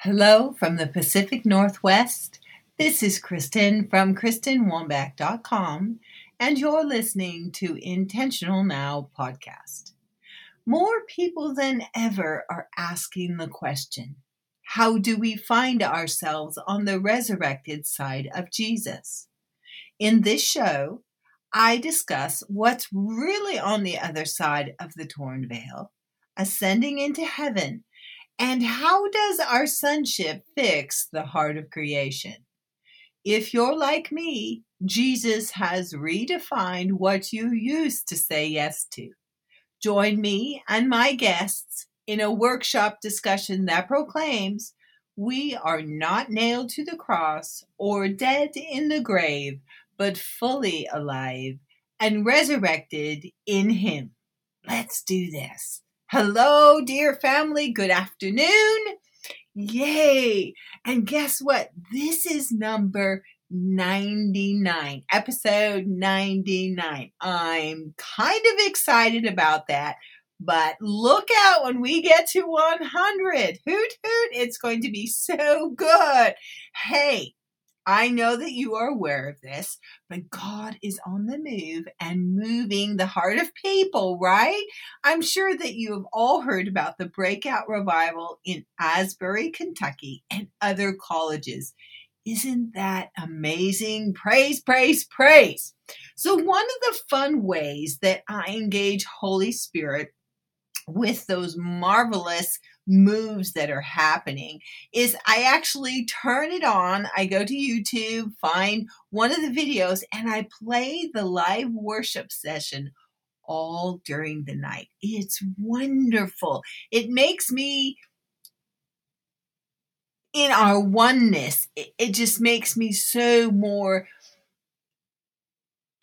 Hello from the Pacific Northwest. This is Kristen from KristenWomback.com, and you're listening to Intentional Now podcast. More people than ever are asking the question How do we find ourselves on the resurrected side of Jesus? In this show, I discuss what's really on the other side of the torn veil, ascending into heaven and how does our sonship fix the heart of creation? If you're like me, Jesus has redefined what you used to say yes to. Join me and my guests in a workshop discussion that proclaims we are not nailed to the cross or dead in the grave, but fully alive and resurrected in Him. Let's do this. Hello, dear family. Good afternoon. Yay. And guess what? This is number 99, episode 99. I'm kind of excited about that, but look out when we get to 100. Hoot, hoot. It's going to be so good. Hey, I know that you are aware of this, but God is on the move and moving the heart of people, right? I'm sure that you have all heard about the breakout revival in Asbury, Kentucky, and other colleges. Isn't that amazing? Praise, praise, praise. So, one of the fun ways that I engage Holy Spirit with those marvelous moves that are happening is I actually turn it on. I go to YouTube, find one of the videos, and I play the live worship session all during the night. It's wonderful. It makes me in our oneness, it, it just makes me so more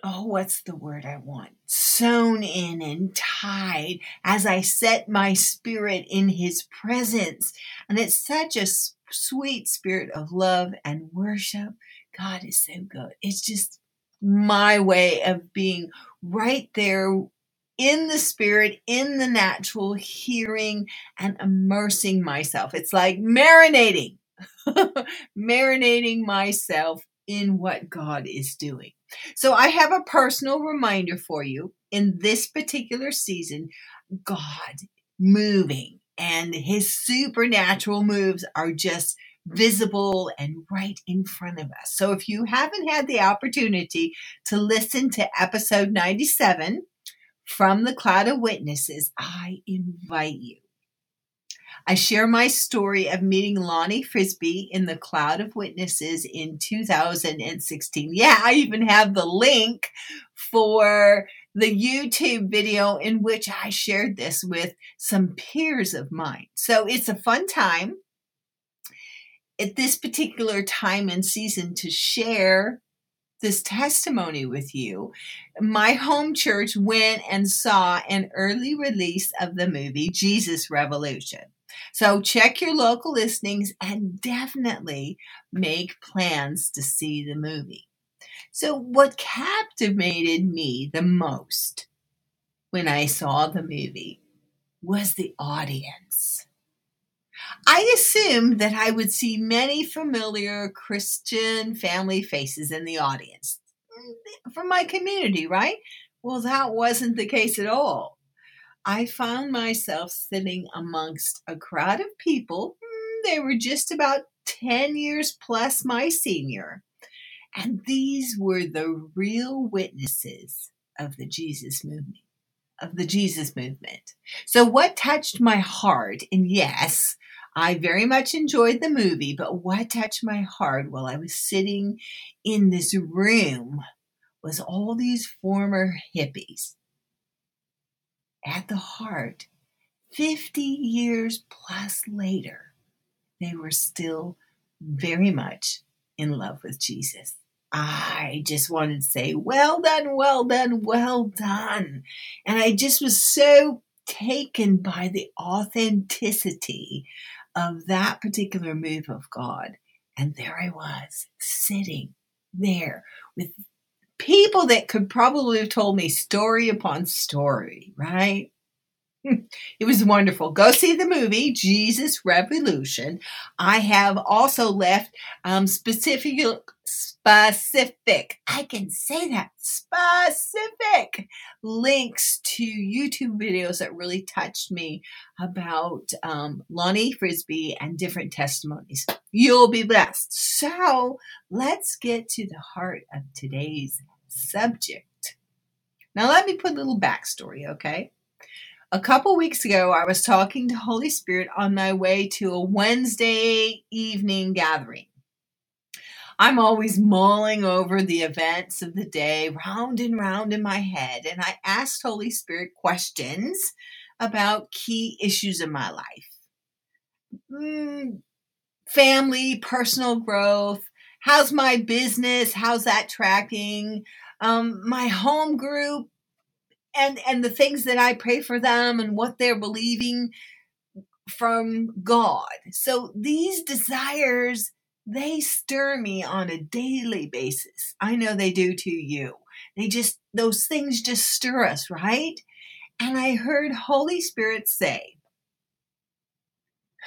oh, what's the word I want? Sewn in and tied as I set my spirit in his presence. And it's such a sweet spirit of love and worship. God is so good. It's just my way of being right there in the spirit, in the natural, hearing and immersing myself. It's like marinating, marinating myself in what God is doing. So I have a personal reminder for you in this particular season God moving and his supernatural moves are just visible and right in front of us. So if you haven't had the opportunity to listen to episode 97 from the Cloud of Witnesses, I invite you. I share my story of meeting Lonnie Frisbee in the Cloud of Witnesses in 2016. Yeah, I even have the link for the YouTube video in which I shared this with some peers of mine. So it's a fun time at this particular time and season to share this testimony with you. My home church went and saw an early release of the movie Jesus Revolution. So check your local listings and definitely make plans to see the movie. So, what captivated me the most when I saw the movie was the audience. I assumed that I would see many familiar Christian family faces in the audience mm, from my community, right? Well, that wasn't the case at all. I found myself sitting amongst a crowd of people. Hmm, they were just about 10 years plus my senior. And these were the real witnesses of the Jesus movement. Of the Jesus movement. So, what touched my heart, and yes, I very much enjoyed the movie, but what touched my heart while I was sitting in this room was all these former hippies at the heart, 50 years plus later, they were still very much in love with Jesus. I just wanted to say, well done, well done, well done. And I just was so taken by the authenticity of that particular move of God. And there I was, sitting there with people that could probably have told me story upon story, right? it was wonderful. Go see the movie Jesus Revolution. I have also left um, specific specific. I can say that specific links to YouTube videos that really touched me about um, Lonnie Frisbee and different testimonies. You'll be blessed. So let's get to the heart of today's subject. Now, let me put a little backstory, okay? A couple weeks ago, I was talking to Holy Spirit on my way to a Wednesday evening gathering. I'm always mulling over the events of the day round and round in my head, and I asked Holy Spirit questions about key issues in my life mm, family, personal growth. How's my business? How's that tracking? Um, my home group, and and the things that I pray for them and what they're believing from God. So these desires they stir me on a daily basis. I know they do to you. They just those things just stir us, right? And I heard Holy Spirit say,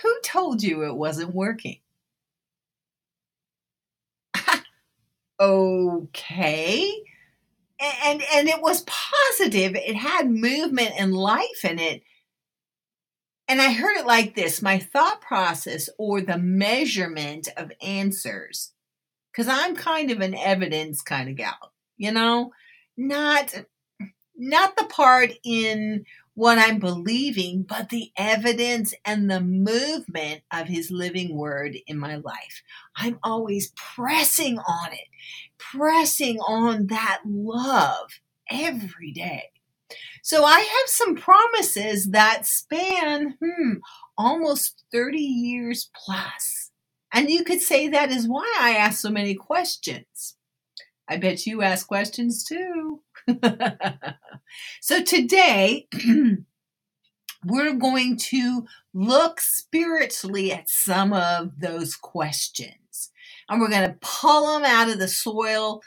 "Who told you it wasn't working?" okay and and it was positive it had movement and life in it. And i heard it like this my thought process or the measurement of answers because i'm kind of an evidence kind of gal you know? Not not the part in what I'm believing, but the evidence and the movement of his living word in my life. I'm always pressing on it, pressing on that love every day. So I have some promises that span hmm, almost 30 years plus. And you could say that is why I ask so many questions. I bet you ask questions too. so today, we're going to look spiritually at some of those questions. And we're going to pull them out of the soil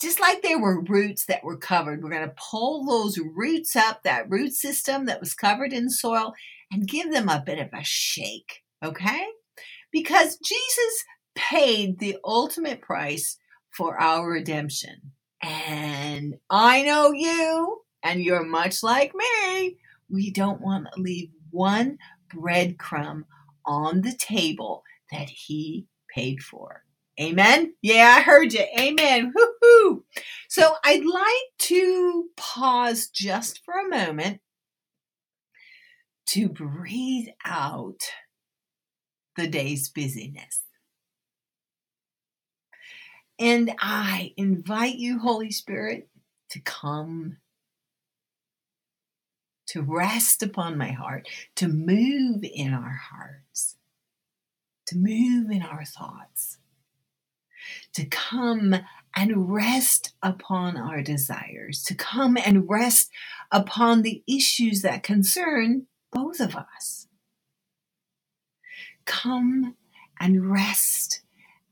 just like they were roots that were covered. We're going to pull those roots up, that root system that was covered in soil, and give them a bit of a shake, okay? Because Jesus paid the ultimate price for our redemption. And I know you, and you're much like me. We don't want to leave one breadcrumb on the table that He paid for. Amen. Yeah, I heard you. Amen. Woohoo. So I'd like to pause just for a moment to breathe out the day's busyness. And I invite you, Holy Spirit, to come, to rest upon my heart, to move in our hearts, to move in our thoughts, to come and rest upon our desires, to come and rest upon the issues that concern both of us. Come and rest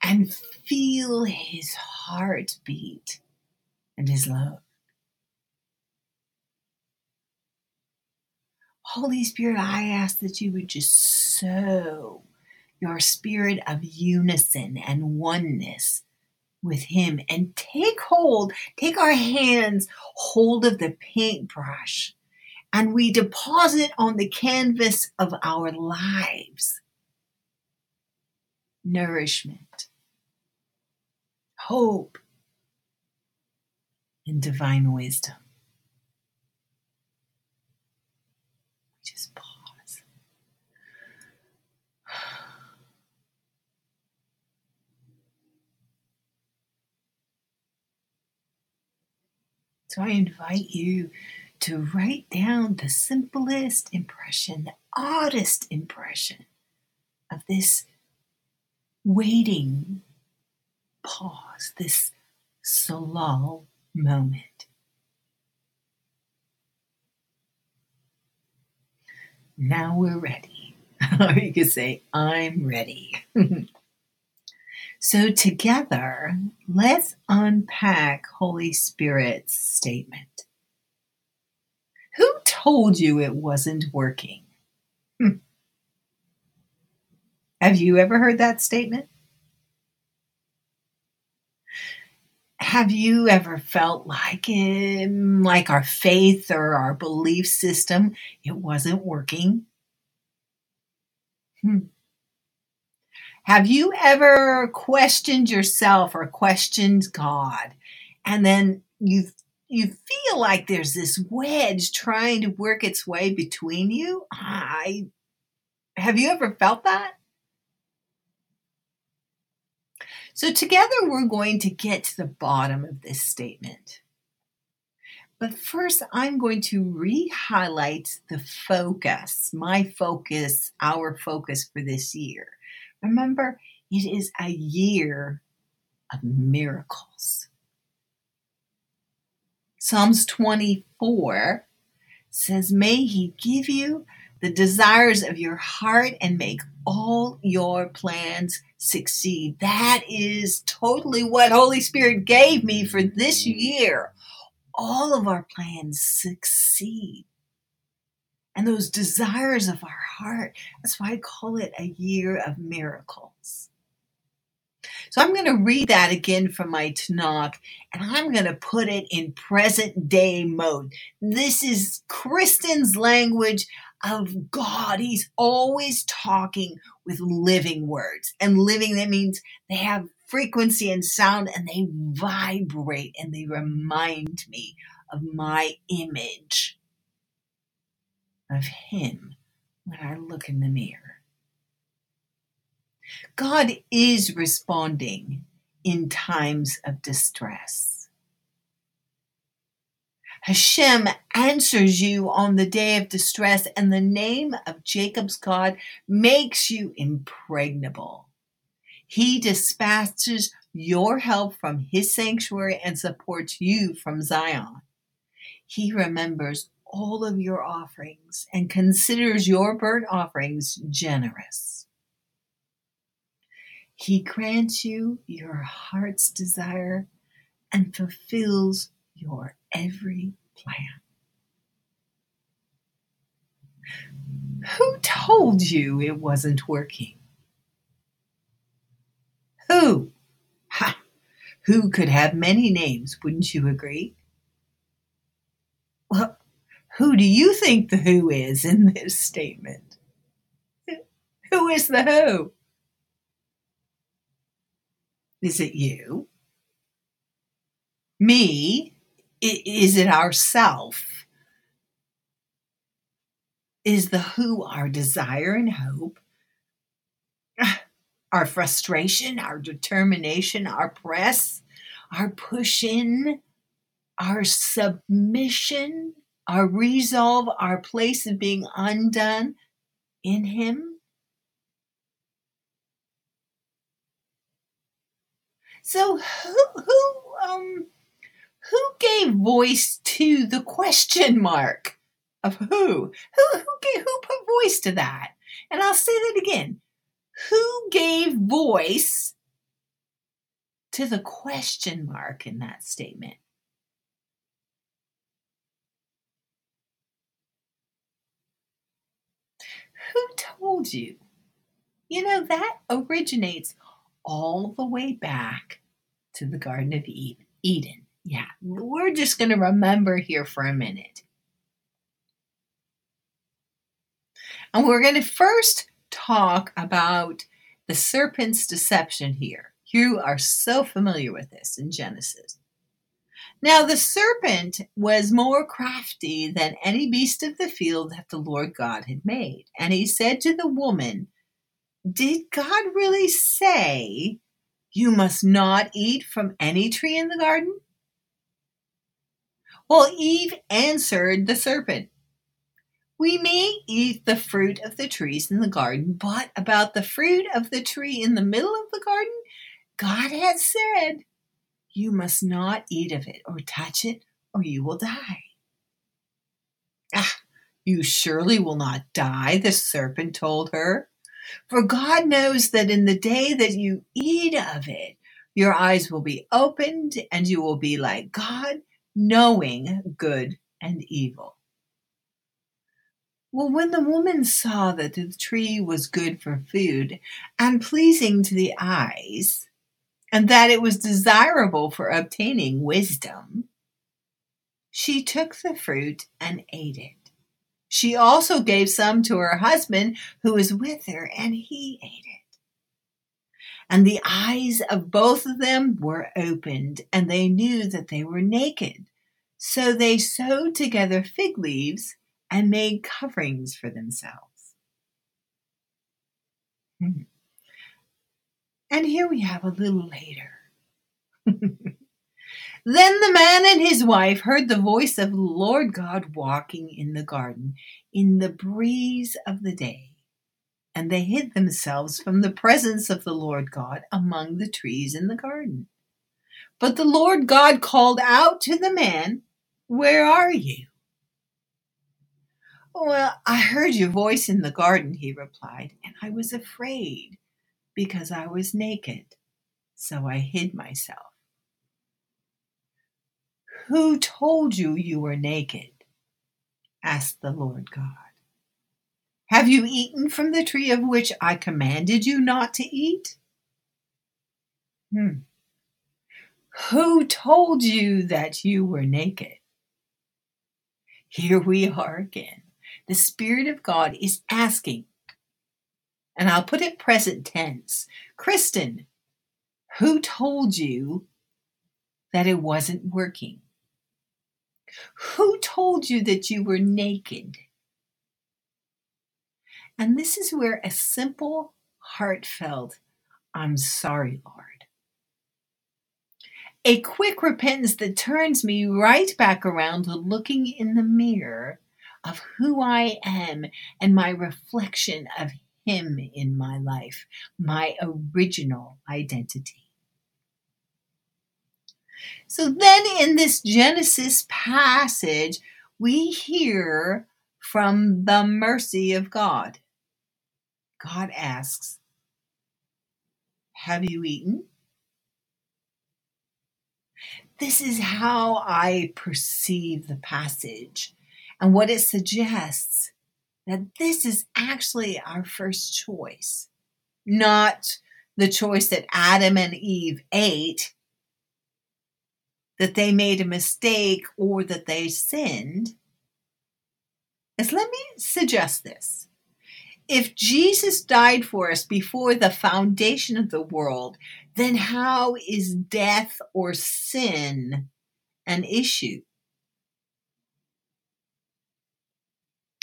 and feel his heartbeat and his love. Holy Spirit, I ask that you would just sow your spirit of unison and oneness with Him and take hold, take our hands hold of the paintbrush and we deposit on the canvas of our lives nourishment, hope, and divine wisdom. Just pause. So I invite you to write down the simplest impression, the oddest impression of this waiting pause, this selah moment. Now we're ready. or you could say, I'm ready. so, together, let's unpack Holy Spirit's statement. Who told you it wasn't working? Have you ever heard that statement? Have you ever felt like um, like our faith or our belief system it wasn't working? Hmm. Have you ever questioned yourself or questioned God and then you you feel like there's this wedge trying to work its way between you? I have you ever felt that? So, together we're going to get to the bottom of this statement. But first, I'm going to re highlight the focus, my focus, our focus for this year. Remember, it is a year of miracles. Psalms 24 says, May He give you the desires of your heart and make all your plans succeed. That is totally what Holy Spirit gave me for this mm. year. All of our plans succeed. And those desires of our heart, that's why I call it a year of miracles. So I'm going to read that again from my Tanakh and I'm going to put it in present day mode. This is Kristen's language of God. He's always talking with living words. And living, that means they have frequency and sound and they vibrate and they remind me of my image of Him when I look in the mirror. God is responding in times of distress. Hashem answers you on the day of distress, and the name of Jacob's God makes you impregnable. He dispatches your help from his sanctuary and supports you from Zion. He remembers all of your offerings and considers your burnt offerings generous. He grants you your heart's desire and fulfills your every plan. Who told you it wasn't working? Who? Ha! Who could have many names, wouldn't you agree? Well, who do you think the who is in this statement? Who is the who? Is it you? Me? Is it ourself? Is the who our desire and hope? Our frustration, our determination, our press, our push in, our submission, our resolve, our place of being undone in Him? So who who um who gave voice to the question mark of who? Who who gave, who put voice to that? And I'll say that again. Who gave voice to the question mark in that statement? Who told you? You know, that originates all the way back to the Garden of Eden. Yeah, we're just going to remember here for a minute. And we're going to first talk about the serpent's deception here. You are so familiar with this in Genesis. Now, the serpent was more crafty than any beast of the field that the Lord God had made. And he said to the woman, Did God really say you must not eat from any tree in the garden? Well, Eve answered the serpent, We may eat the fruit of the trees in the garden, but about the fruit of the tree in the middle of the garden, God has said, You must not eat of it or touch it, or you will die. Ah, you surely will not die, the serpent told her. For God knows that in the day that you eat of it, your eyes will be opened and you will be like God, knowing good and evil. Well, when the woman saw that the tree was good for food and pleasing to the eyes, and that it was desirable for obtaining wisdom, she took the fruit and ate it. She also gave some to her husband who was with her, and he ate it. And the eyes of both of them were opened, and they knew that they were naked. So they sewed together fig leaves and made coverings for themselves. Hmm. And here we have a little later. Then the man and his wife heard the voice of the Lord God walking in the garden in the breeze of the day. And they hid themselves from the presence of the Lord God among the trees in the garden. But the Lord God called out to the man, Where are you? Well, I heard your voice in the garden, he replied, and I was afraid because I was naked, so I hid myself. Who told you you were naked? asked the Lord God. Have you eaten from the tree of which I commanded you not to eat? Hmm. Who told you that you were naked? Here we are again the Spirit of God is asking, and I'll put it present tense Kristen, who told you that it wasn't working? Who told you that you were naked? And this is where a simple, heartfelt, I'm sorry, Lord. A quick repentance that turns me right back around to looking in the mirror of who I am and my reflection of Him in my life, my original identity. So then in this Genesis passage, we hear from the mercy of God. God asks, Have you eaten? This is how I perceive the passage and what it suggests that this is actually our first choice, not the choice that Adam and Eve ate, that they made a mistake or that they sinned. Is let me suggest this. If Jesus died for us before the foundation of the world, then how is death or sin an issue?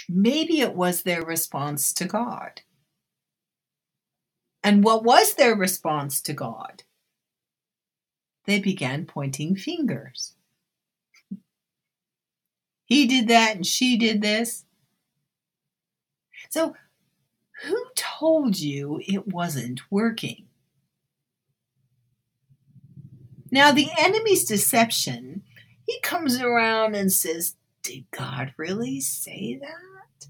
Maybe it was their response to God. And what was their response to God? They began pointing fingers. He did that and she did this. So, who told you it wasn't working? Now, the enemy's deception, he comes around and says, Did God really say that?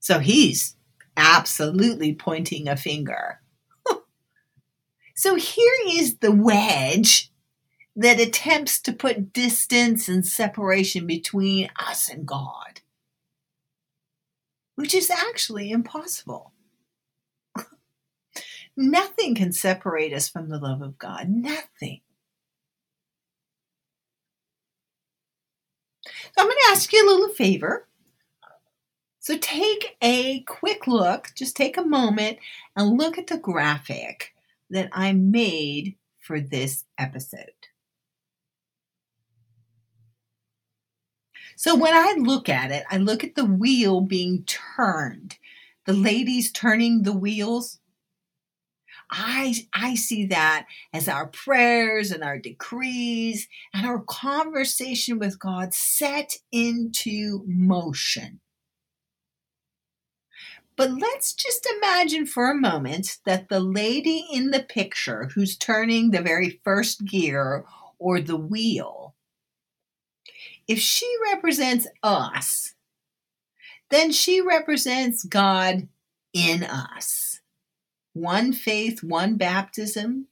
So he's absolutely pointing a finger. so here is the wedge that attempts to put distance and separation between us and God, which is actually impossible. Nothing can separate us from the love of God. Nothing. So I'm going to ask you a little favor. So take a quick look, just take a moment and look at the graphic that I made for this episode. So when I look at it, I look at the wheel being turned. The ladies turning the wheels. I, I see that as our prayers and our decrees and our conversation with God set into motion. But let's just imagine for a moment that the lady in the picture who's turning the very first gear or the wheel, if she represents us, then she represents God in us. One faith, one baptism.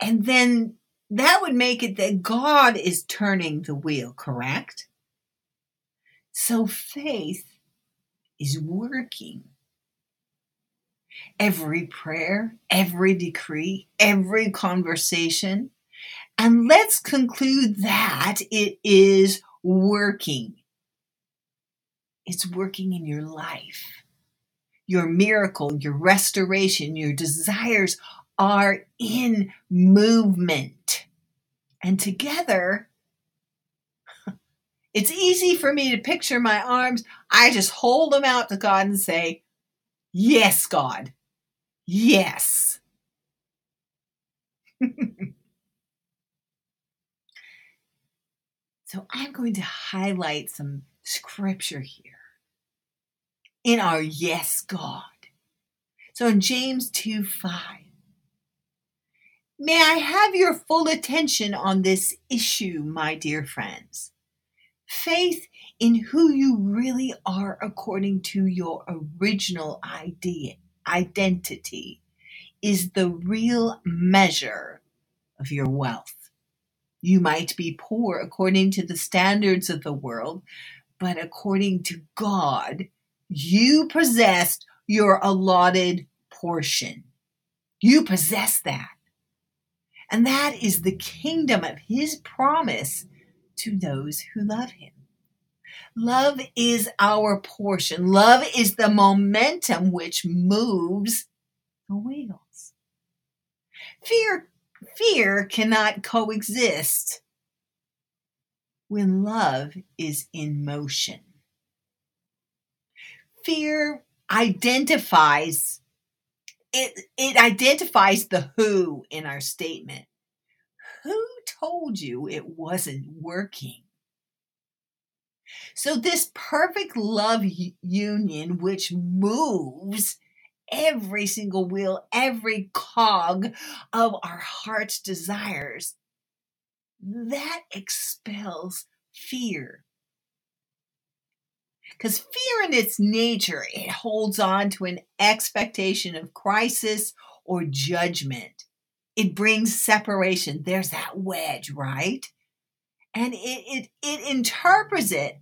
And then that would make it that God is turning the wheel, correct? So faith is working. Every prayer, every decree, every conversation. And let's conclude that it is working. It's working in your life. Your miracle, your restoration, your desires are in movement. And together, it's easy for me to picture my arms. I just hold them out to God and say, Yes, God. Yes. so I'm going to highlight some scripture here in our yes, God. So in James 2 5, may I have your full attention on this issue, my dear friends. Faith in who you really are according to your original idea, identity is the real measure of your wealth. You might be poor according to the standards of the world, but according to God, you possessed your allotted portion. You possess that. And that is the kingdom of his promise to those who love him. Love is our portion. Love is the momentum which moves the wheels. Fear, fear cannot coexist when love is in motion. Fear identifies it it identifies the who in our statement. Who told you it wasn't working? So, this perfect love union, which moves every single wheel, every cog of our heart's desires, that expels fear. Because fear in its nature, it holds on to an expectation of crisis or judgment. It brings separation. There's that wedge, right? And it, it, it interprets it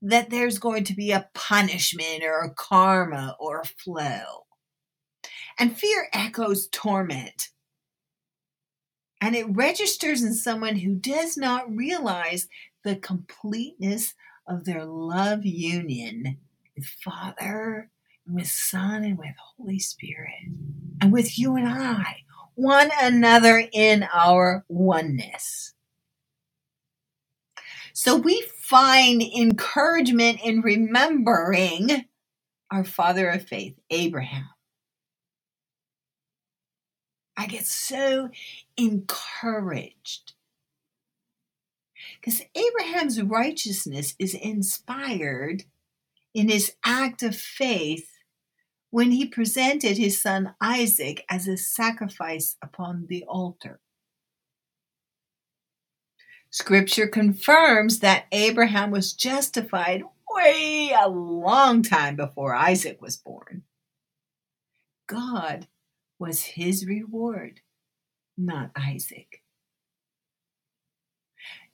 that there's going to be a punishment or a karma or a flow. And fear echoes torment. And it registers in someone who does not realize the completeness of their love union with Father, and with Son, and with Holy Spirit, and with you and I, one another in our oneness. So we find encouragement in remembering our father of faith, Abraham. I get so encouraged because Abraham's righteousness is inspired in his act of faith when he presented his son Isaac as a sacrifice upon the altar. Scripture confirms that Abraham was justified way a long time before Isaac was born. God was his reward, not Isaac.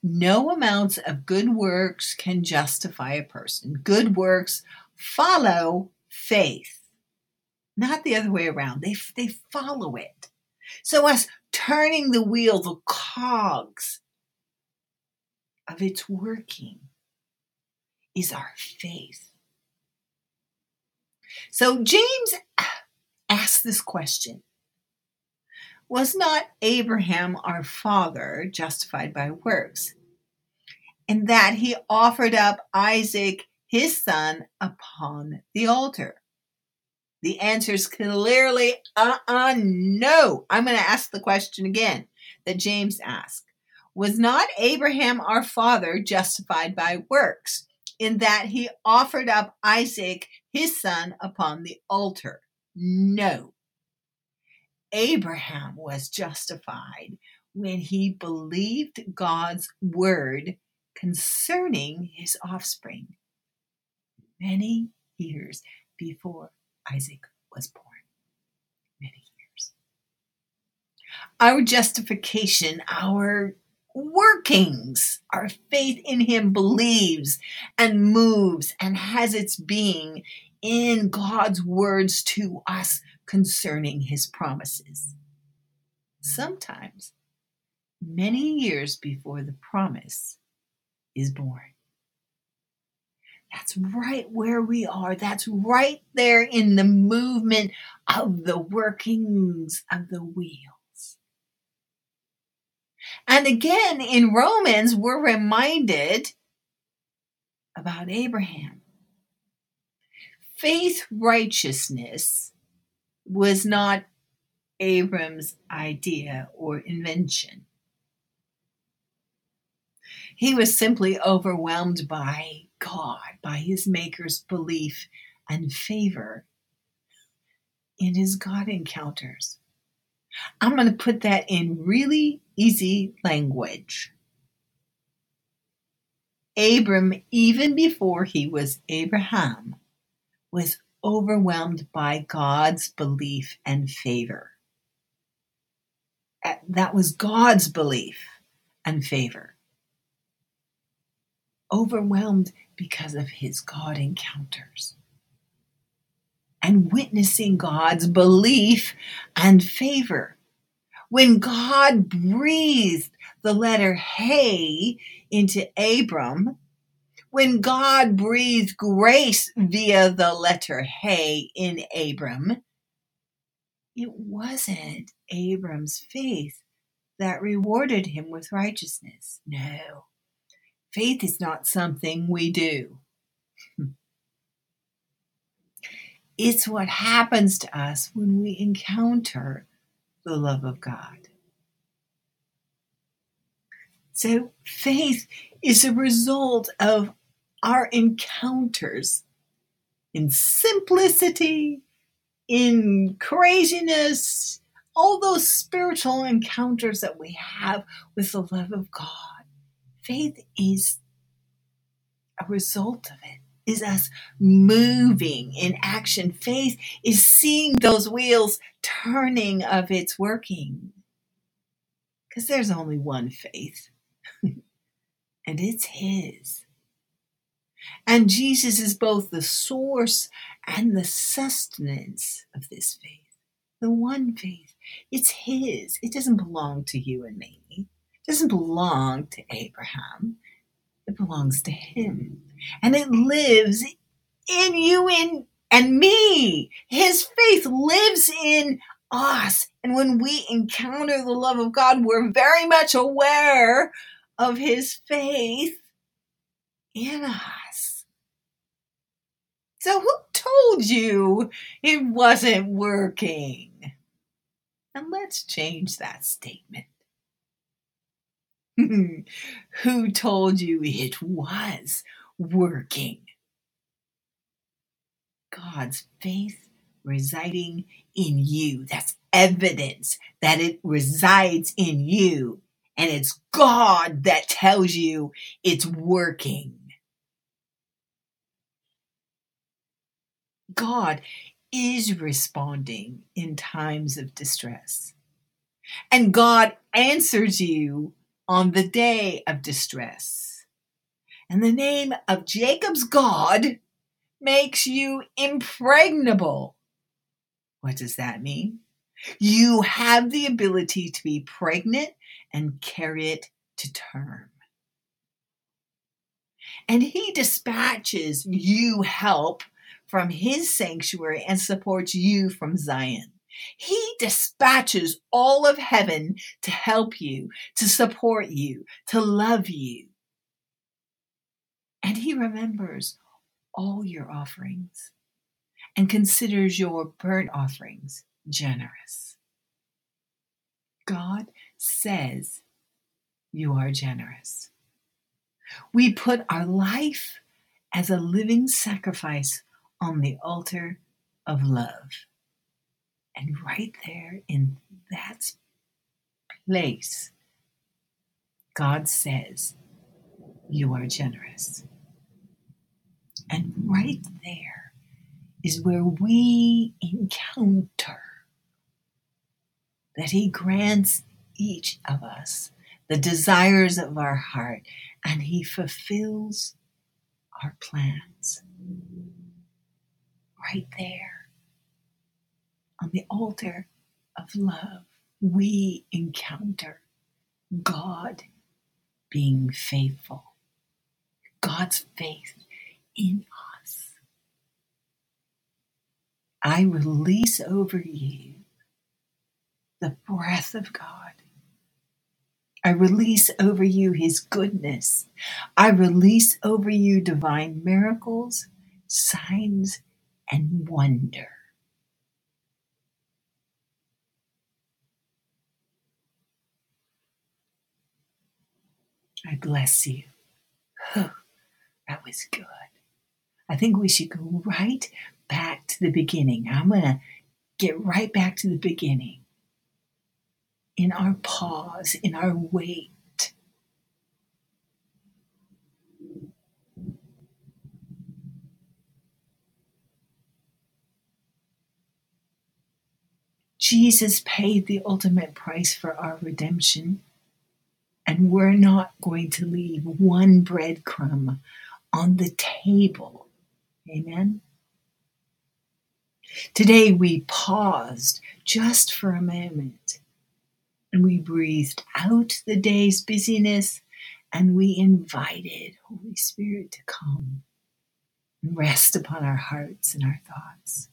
No amounts of good works can justify a person. Good works follow faith, not the other way around. They, they follow it. So, us turning the wheel, the cogs, of its working is our faith. So James asked this question Was not Abraham our father justified by works? In that he offered up Isaac, his son, upon the altar? The answer is clearly uh uh no. I'm going to ask the question again that James asked. Was not Abraham our father justified by works, in that he offered up Isaac his son upon the altar? No. Abraham was justified when he believed God's word concerning his offspring many years before Isaac was born. Many years. Our justification, our workings. Our faith in Him believes and moves and has its being in God's words to us concerning His promises. Sometimes, many years before the promise is born. That's right where we are. That's right there in the movement of the workings of the wheels. And again, in Romans, we're reminded about Abraham. Faith righteousness was not Abram's idea or invention. He was simply overwhelmed by God, by his Maker's belief and favor in his God encounters. I'm going to put that in really easy language. Abram, even before he was Abraham, was overwhelmed by God's belief and favor. Uh, that was God's belief and favor. Overwhelmed because of his God encounters and witnessing God's belief and favor. When God breathed the letter Hey into Abram, when God breathed grace via the letter Hey in Abram, it wasn't Abram's faith that rewarded him with righteousness. No. Faith is not something we do. It's what happens to us when we encounter the love of God. So, faith is a result of our encounters in simplicity, in craziness, all those spiritual encounters that we have with the love of God. Faith is a result of it, is us moving in action. Faith is seeing those wheels turning of its working. Because there's only one faith, and it's His. And Jesus is both the source and the sustenance of this faith. The one faith. It's His. It doesn't belong to you and me it doesn't belong to Abraham. It belongs to him. And it lives in you in, and me. His faith lives in us. And when we encounter the love of God, we're very much aware of his faith in us. So who told you it wasn't working? And let's change that statement. Who told you it was working? God's faith residing in you. That's evidence that it resides in you. And it's God that tells you it's working. God is responding in times of distress. And God answers you on the day of distress. And the name of Jacob's God makes you impregnable. What does that mean? You have the ability to be pregnant and carry it to term. And he dispatches you help from his sanctuary and supports you from Zion. He dispatches all of heaven to help you, to support you, to love you. And He remembers all your offerings and considers your burnt offerings generous. God says you are generous. We put our life as a living sacrifice on the altar of love. And right there in that place, God says, You are generous. And right there is where we encounter that He grants each of us the desires of our heart, and He fulfills our plans. Right there on the altar of love, we encounter God being faithful, God's faith in us. I release over you the breath of God. I release over you his goodness. I release over you divine miracles, signs, and wonder. I bless you. Oh, that was good. I think we should go right back to the beginning. I'm going to get right back to the beginning in our pause, in our wait. Jesus paid the ultimate price for our redemption, and we're not going to leave one breadcrumb on the table. Amen. Today we paused just for a moment and we breathed out the day's busyness and we invited Holy Spirit to come and rest upon our hearts and our thoughts.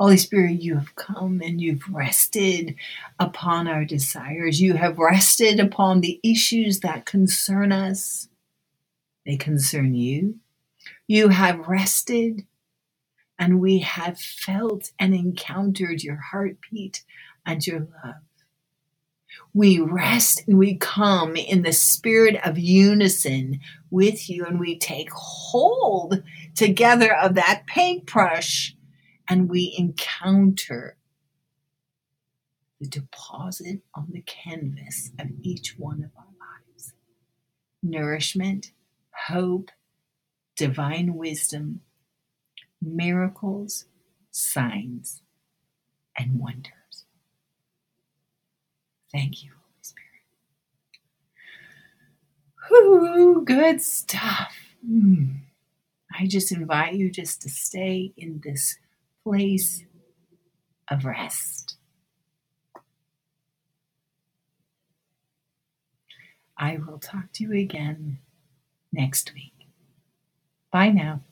Holy Spirit, you have come and you've rested upon our desires. You have rested upon the issues that concern us. They concern you. You have rested and we have felt and encountered your heartbeat and your love. We rest and we come in the spirit of unison with you, and we take hold together of that paintbrush and we encounter the deposit on the canvas of each one of our lives nourishment, hope, divine wisdom, miracles, signs, and wonders. Thank you, Holy Spirit. Whoo, good stuff. Mm. I just invite you just to stay in this place of rest. I will talk to you again next week. Bye now.